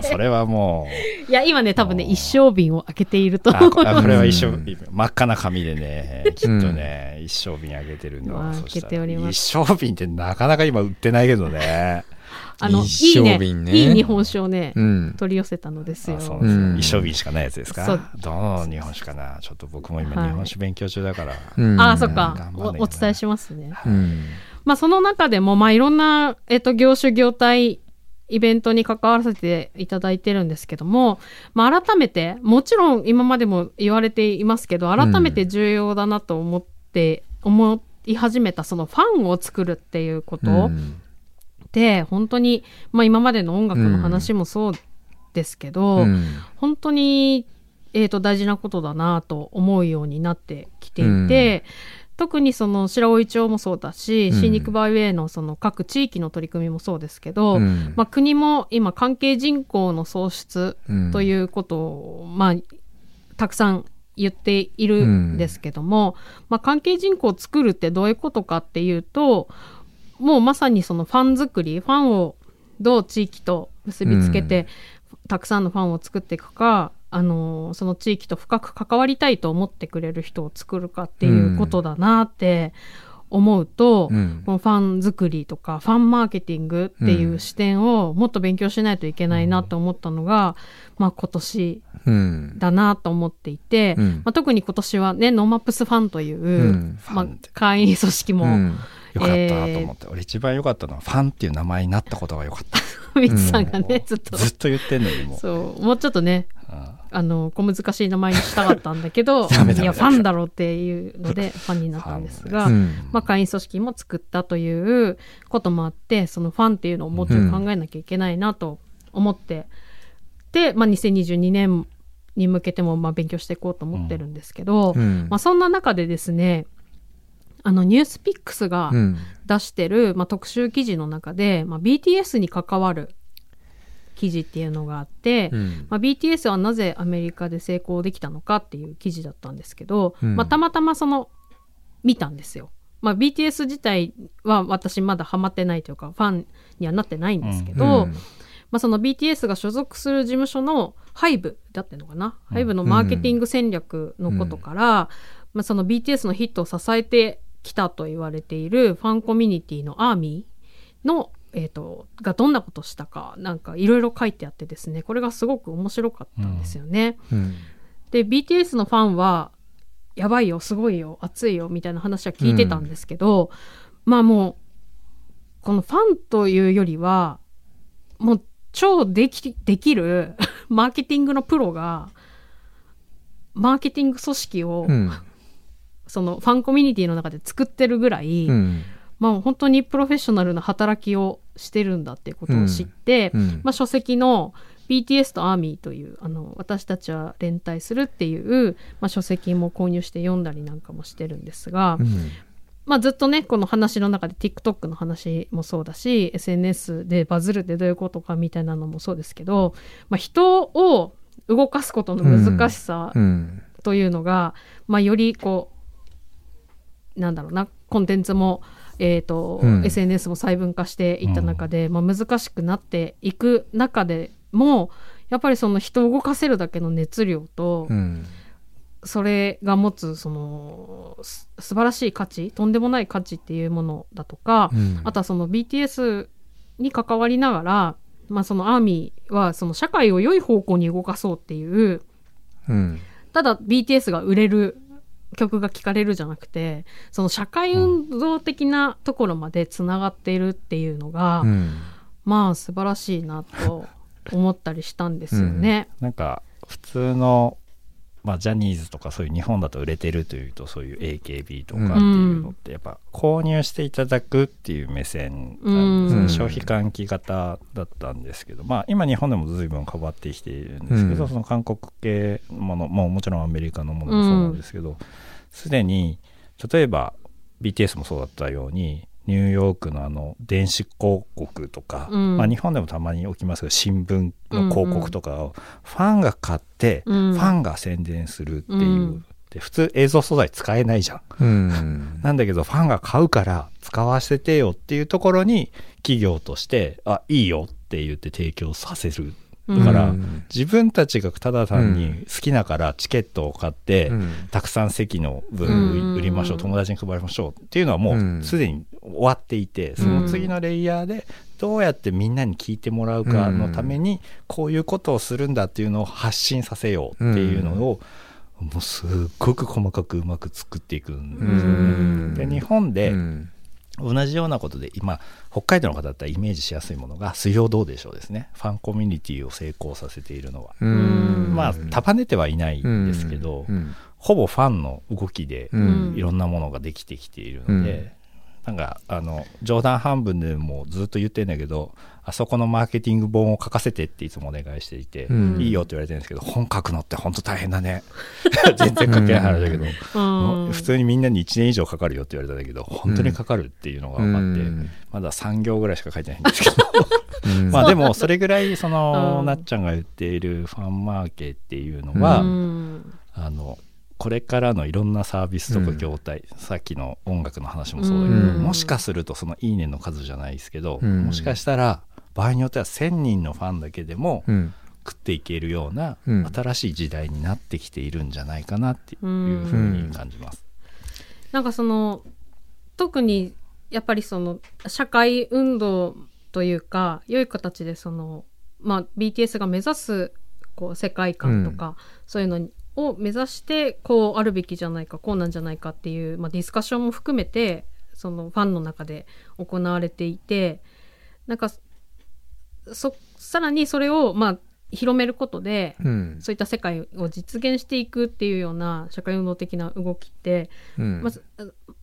それはもう。いや今ね多分ね一升瓶を開けていると。あこれはうん一生真っ赤な紙でねきっとね、一生瓶あげてるのまあ開けております。一生瓶ってなかなか今売ってないけどねあのい一いね。ね。いい日本酒をね、うん。取り寄せたのですよ。あそうですようん。一生瓶しかないやつですそう。かどの日本酒かな？ちょっと僕も今はい。日本酒勉強中だから、うん。ああそっか。おお伝えしますね。うん。まあその中でもまあいろんな、えっと、業種業態イベントに関わらせていただいてるんですけども、まあ、改めてもちろん今までも言われていますけど改めて重要だなと思って、思い始めたそのファンを作るっていうこと、うんで本当に、まあ、今までの音楽の話もそうですけど、うん。本当に、えー、と大事なことだなと思うようになってきていて、特にその白老町もそうだし、うん。新肉バイウェイのその各地域の取り組みもそうですけど、うん。まあ、国も今関係人口の創出うん。ということを、まあ、たくさん言っているんですけども、まあ、関係人口を作るってどういうことかっていうともうまさにそのファン作りファンをどう地域と結びつけて、たくさんのファンを作っていくかあのその地域と深く関わりたいと思ってくれる人を作るかっていうことだなって思うと、うん。このファン作りとかファンマーケティングっていう視点をもっと勉強しないといけないなと思ったのが、まあ、今年うん。だなと思っていて、うん。まあ、特に今年はね NoMaps ファンという、ん。まあ会員組織も、うんよかったなと思って、俺一番良かったのはファンっていう名前になったことが良かった。<laughs> ミツさんがね、ずっと。ずっと言ってんのにもう。そう。もうちょっとねああの小難しい名前にしたかったんだけど <laughs> いやファンだろうっていうので <laughs> ファンになったんですが、うんまあ、会員組織も作ったということもあってそのファンっていうのをもうちょっと考えなきゃいけないなと思って、で、まあ、2022年に向けてもまあ勉強していこうと思ってるんですけど、うん。まあ、そんな中でですねあのニュースピックスがうん。出してる、まあ、特集記事の中で、まあ、BTS に関わる記事っていうのがあって、うん。まあ、BTS はなぜアメリカで成功できたのかっていう記事だったんですけど、うん。まあ、たまたまその見たんですよ。まあ、BTS 自体は私まだハマってないというかファンにはなってないんですけど、うん。まあ、その BTS が所属する事務所のハイブだってのかな、ハイブのマーケティング戦略のことから、まあ、その BTS のヒットを支えてきたと言われているファンコミュニティのアーミーの、えー、とがどんなことをしたかなんかいろいろ書いてあってですねこれがすごく面白かったんですよね。うん。で BTS のファンはやばいよすごいよ熱いよみたいな話は聞いてたんですけど、まあもうこのファンというよりはもう超できできる <laughs> マーケティングのプロがマーケティング組織を、うんそのファンコミュニティの中で作ってるぐらい、うん。まあ本当にプロフェッショナルな働きをしてるんだっていうことを知って、うん。まあ、書籍の BTS とアーミーというあの私たちは連帯するっていう、まあ、書籍も購入して読んだりなんかもしてるんですが、うん。まあ、ずっとねこの話の中で TikTok の話もそうだし SNS でバズるってどういうことかみたいなのもそうですけど、まあ、人を動かすことの難しさうん。というのが、まあ、よりこうなんだろうなコンテンツも、えーとうん。SNS も細分化していった中で、まあ、難しくなっていく中でもやっぱりその人を動かせるだけの熱量と、うん。それが持つそのす素晴らしい価値とんでもない価値っていうものだとか、うん。あとはその BTS に関わりながら、まあ、そのアーミーはその社会を良い方向に動かそうっていううん。ただ BTS が売れる曲が聴かれるじゃなくてその社会運動的なところまでつながっているっていうのが、うんまあ素晴らしいなと思ったりしたんですよね。なんか普通のまあ、ジャニーズとかそういう日本だと売れてるというとそういう AKB とかっていうのってやっぱ購入していただくっていう目線なんですね、うん。消費喚起型だったんですけど、まあ、今日本でも随分変わってきているんですけど、うん。その韓国系のものもうもちろんアメリカのものもそうなんですけどすで、に例えば BTS もそうだったようにニューヨークのあの電子広告とか、うん。まあ、日本でもたまに起きますけど新聞の広告とかをファンが買って、うん。ファンが宣伝するっていう、うん。で普通映像素材使えないじゃん。うん。なんだけどファンが買うから使わせてよっていうところに企業としてあいいよって言って提供させる。だからうん自分たちがただ単に好きだからチケットを買って、うん。たくさん席のうん。分売りましょう、友達に配りましょうっていうのはもうん。うすでに終わっていて、その次のレイヤーでどうやってみんなに聞いてもらうかのためにこういうことをするんだっていうのを発信させようっていうのを、もうすっごく細かくうまく作っていくんですよね。うん。で日本でうん。同じようなことで今北海道の方だったらイメージしやすいものが水曜どうでしょうですね。ファンコミュニティを成功させているのは、うん。まあ束ねてはいないんですけど、うん。ほぼファンの動きでうん。いろんなものができてきているので、なんかあの冗談半分でもずっと言ってんだけどあそこのマーケティング本を書かせてっていつもお願いしていて、うん。いいよって言われてるんですけど本書くのって本当大変だね。全然書けない話だけど、うん。普通にみんなに1年以上かかるよって言われたんだけど本当にかかるっていうのが分かって、うん。まだ3行ぐらいしか書いてないんですけど。うん。まあでもそれぐらいその、うん。なっちゃんが言っているファンマーケっていうのは、うん。あのこれからのいろんなサービスとかうん。業態、さっきの音楽の話もそうだけど、うん。もしかするとその「いいね」の数じゃないですけど、うん。もしかしたら場合によっては1,000人のファンだけでもうん。食っていけるようなうん。新しい時代になってきているんじゃないかなっていううんふうに感じます。なんかその特にやっぱりその社会運動というか良い形でその、まあ、BTS が目指すこう世界観とか、そういうのを目指してこうあるべきじゃないかこうなんじゃないかっていう、まあ、ディスカッションも含めてそのファンの中で行われていてなんかそさらにそれをまあ広めることでうん。そういった世界を実現していくっていうような社会運動的な動きってうん。まず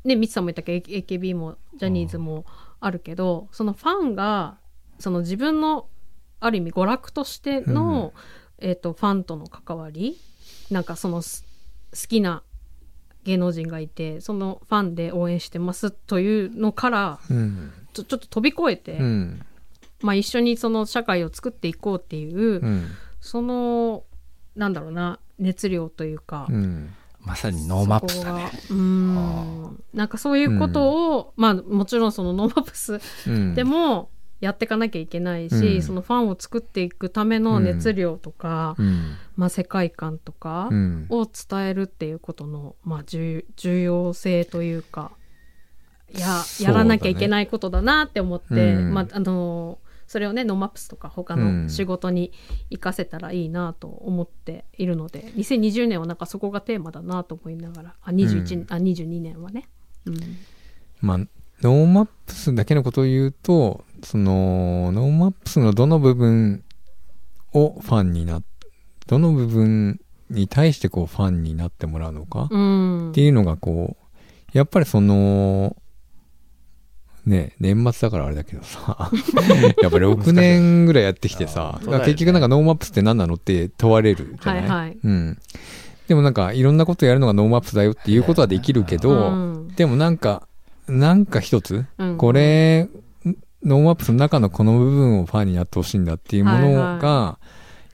ねミツさんも言ったけど AKB もジャニーズもあるけど、そのファンがその自分のある意味娯楽としての、えー、とファンとの関わりなんかそのす好きな芸能人がいてそのファンで応援してますというのからうん。ちょちょっと飛び越えて、うん。まあ、一緒にその社会を作っていこうっていう、うん。そのなんだろうな熱量というか、うん。まさに NoMaps だね。うー。んなんかそういうことを、まあもちろんその NoMapsうん。でもやっていかなきゃいけないし、うん。そのファンを作っていくための熱量とか、うん。まあ、世界観とかうん。を伝えるっていうことの、まあ、重重要性というかややらなきゃいけないことだなって思って、うん。まああのそれをね NoMaps とか他うん。の仕事に活かせたらいいなと思っているので、2020年はなんかそこがテーマだなと思いながらあ21、うん。あ22年はね。うん。まあ、 NoMaps だけのことを言うと、その、 NoMaps のどの部分をファンになっ、どの部分に対してこうファンになってもらうのかうん。っていうのがこう、やっぱりその、ね、年末だからあれだけどさ、<laughs> やっぱり6年ぐらいやってきてさ、ね結局なんか NoMaps って何なのって問われるじゃない、はいはい。うん。でもなんかいろんなことやるのが NoMaps だよっていうことはできるけど、うん。でもなんか、なんか一つ、うん。これ、 NoMaps の中のこの部分をファンになってほしいんだっていうものはいが、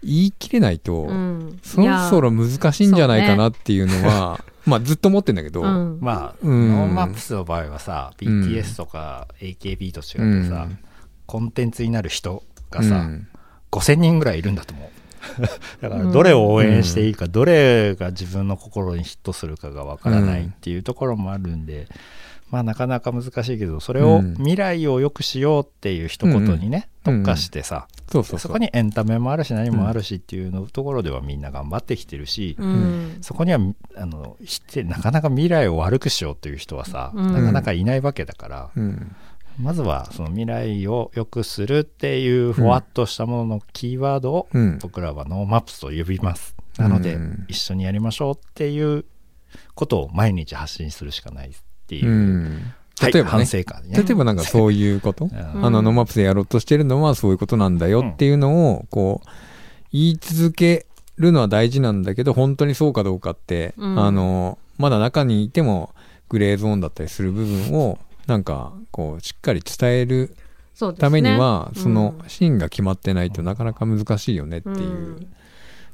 言い切れないと、うん。そろそろ難しいんじゃないかなっていうのは、<laughs> まあずっと思ってんだけど、うん。まあ、うん。ノーマップスの場合はさ、BTS とか AKB と違ってさ、うん。コンテンツになる人がさ、うん。5000人ぐらいいるんだと思う。<laughs> だからどれを応援していいか、どれが自分の心にヒットするかがわからないっていうところもあるんで、まあなかなか難しいけどそれをうん。未来を良くしようっていう一言にね、うん。特化してさ、そこにエンタメもあるし何もあるしっていうのところではみんな頑張ってきてるし、うん。そこにはあのしてなかなか未来を悪くしようっていう人はさ、うん。なかなかいないわけだから、うん。まずはその未来を良くするっていうふわっとしたもののキーワードをうん。僕らは NoMaps と呼びます。なので、うん。一緒にやりましょうっていうことを毎日発信するしかないっていう、うん。はい例えばね。反省会ね。例えばなんかそういうこと？うん。あの、ノーマップスでやろうとしてるのはそういうことなんだよっていうのを、こう、言い続けるのは大事なんだけど、本当にそうかどうかって、うん。あの、まだ中にいてもグレーゾーンだったりする部分を、なんか、こう、しっかり伝えるためには、うん。そのシーンが決まってないとなかなか難しいよねっていうう。ん。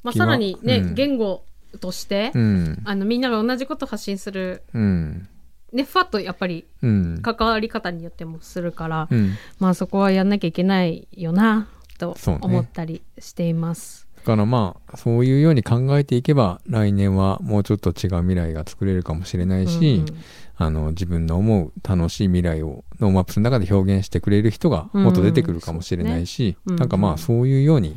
まあ、さらにね、うん。言語として、うん。あのみんなが同じことを発信するうん。ねふわっとやっぱりうん。関わり方によってもするから、うん。まあそこはやんなきゃいけないよなとそうね思ったりしています。だからまあ、そういうように考えていけば、来年はもうちょっと違う未来が作れるかもしれないし、うんあの、自分の思う楽しい未来を NoMaps の中で表現してくれる人がもっと出てくるかもしれないし、うんなんかまあそういうように、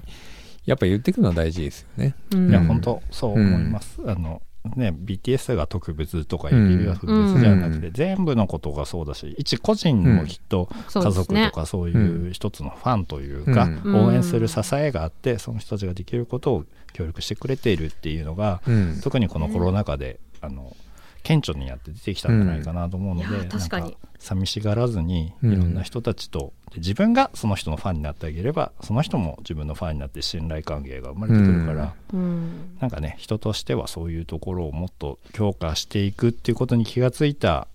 やっぱ言っていくのは大事ですよね。うんいや、うん本当そう思います。あの、ね、BTS が特別とか AKB が特別じゃなくて、うん。全部のことがそうだし、一個人もきっと家族とかそういう一つのファンというか、うん。応援する支えがあって、その人たちができることを協力してくれているっていうのが、うん。特にこのコロナ禍で、あの、顕著にやって出てきたんじゃないかなと思うので、確かに寂しがらずにうん。いろんな人たちと、で自分がその人のファンになってあげればその人も自分のファンになって信頼関係が生まれてくるから、うん。なんかね人としてはそういうところをもっと強化していくっていうことに気がついた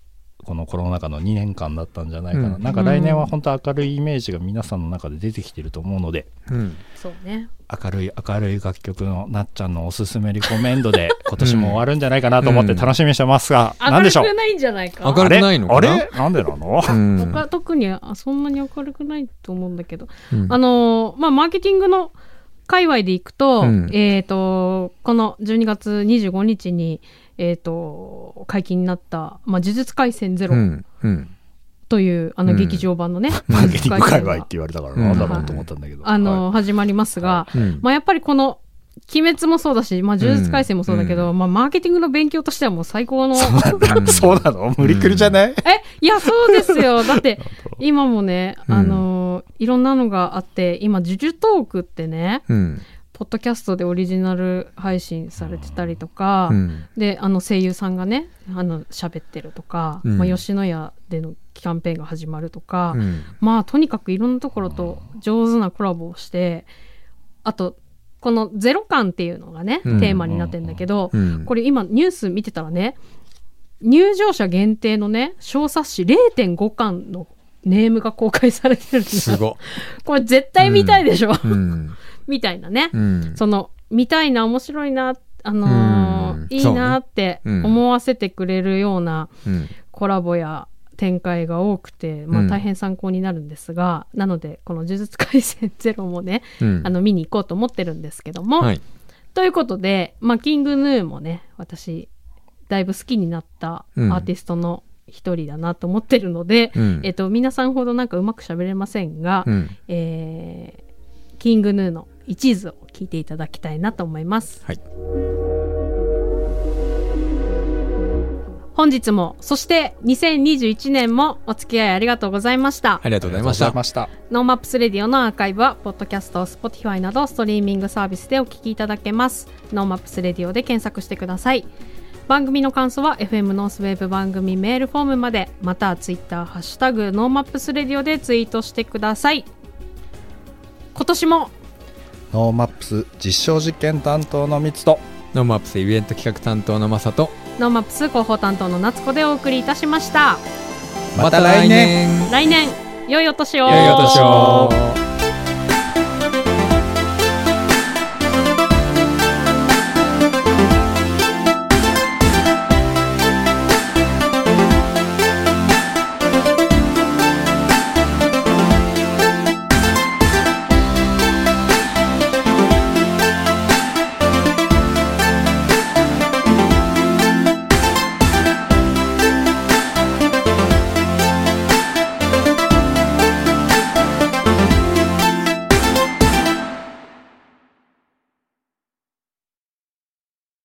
このコロナ禍の2年間だったんじゃないかな、うん。なんか来年は本当明るいイメージが皆さんの中で出てきてると思うので。うん。そうね。明るい明るい楽曲のなっちゃんのおすすめリコメンドで今年も終わるんじゃないかなと思って楽しみにしてますが、明何でしょう？るくないんじゃないか。明るくないのかな？あれ？あれ？なんでなの？うん。僕は特にあそんなに明るくないと思うんだけど、うん。あのーまあマーケティングの界隈でいくと、うん。えっ、とこの12月25日にえっ、と解禁になった、まあ、呪術廻戦ゼロうん。うん。という、あのうん劇場版のね、マーケティング界隈がって言われたからうんなんだろうと思ったんだけど、あのは始まりますが、うん。まあ、やっぱりこの鬼滅もそうだし、まあ、呪術廻戦もそうだけど、まあ、マーケティングの勉強としてはもう最高の。い <laughs> そうなの？無理くりじゃない、え、いや、そうですよ。<laughs> だって、今もね、あのいろんなのがあって、今、呪術トークってね、うん。ポッドキャストでオリジナル配信されてたりとか、うん。で、あの声優さんがね、あの、喋ってるとか、うんまあ、吉野家でのキャンペーンが始まるとか、うん。まあ、とにかくいろんなところと上手なコラボをして、あと、このゼロ感っていうのがね、うんテーマになってんだけど、うん。これ今ニュース見てたらね、入場者限定のね、小冊子0.5巻のネームが公開されてるんですすご。<laughs> これ絶対見たいでしょ、うん。みたいなね。うん。その、見たいな、面白いな、あのーうんいいなって思わせてくれるようなうん。コラボや展開が多くて、まあうん大変参考になるんですが、なので、この呪術廻戦ゼロもね、うん。あの、見に行こうと思ってるんですけども、はい。ということで、まあ、 King Gnu もね、私、だいぶ好きになったアうんーティストの一人だなと思ってるので、うんえっと、皆さんほどなんかうまく喋れませんが、うん。えー King Gnu の一途を聞いていただきたいなと思います。はい。本日も、そして2021年もお付き合いありがとうございました。ありがとうございました。ました NoMaps Radio のアーカイブは、ポッドキャスト、Spotify などストリーミングサービスでお聞きいただけます。NoMaps Radio で検索してください。番組の感想は FM ノースウェーブ番組メールフォームまで、または Twitter、ハッシュタグ、 NoMaps Radio でツイートしてください。今年も。 NoMaps 実証実験担当のミツと。 NoMaps イベント企画担当のマサと、 NoMaps 広報担当の夏子でお送りいたしました。また来年。来年、良いお年を。良いお年を